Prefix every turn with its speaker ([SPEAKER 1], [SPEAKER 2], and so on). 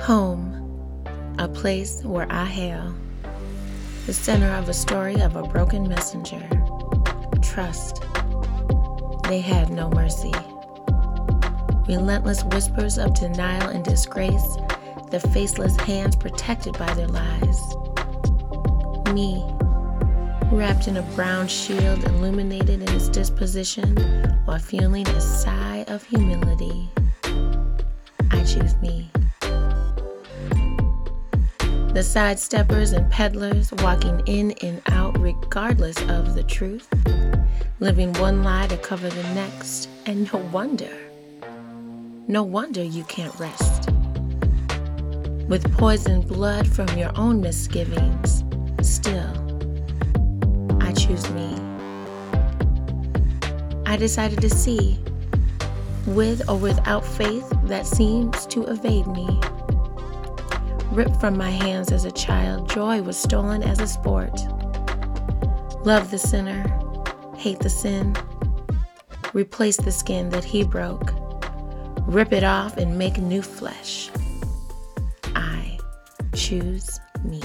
[SPEAKER 1] Home, a place where I hail, the center of a story of a broken messenger. Trust. They had no mercy. Relentless whispers of denial and disgrace, the faceless hands protected by their lies. Me, wrapped in a brown shield illuminated in its disposition while feeling a sigh of humility. I choose me. The sidesteppers and peddlers walking in and out regardless of the truth, living one lie to cover the next, and no wonder. No wonder you can't rest. With poisoned blood from your own misgivings, still, I choose me. I decided to see, with or without faith that seems to evade me. Ripped from my hands as a child, joy was stolen as a sport. Love the sinner, hate the sin, replace the skin that he broke rip it off and make new flesh. I choose me.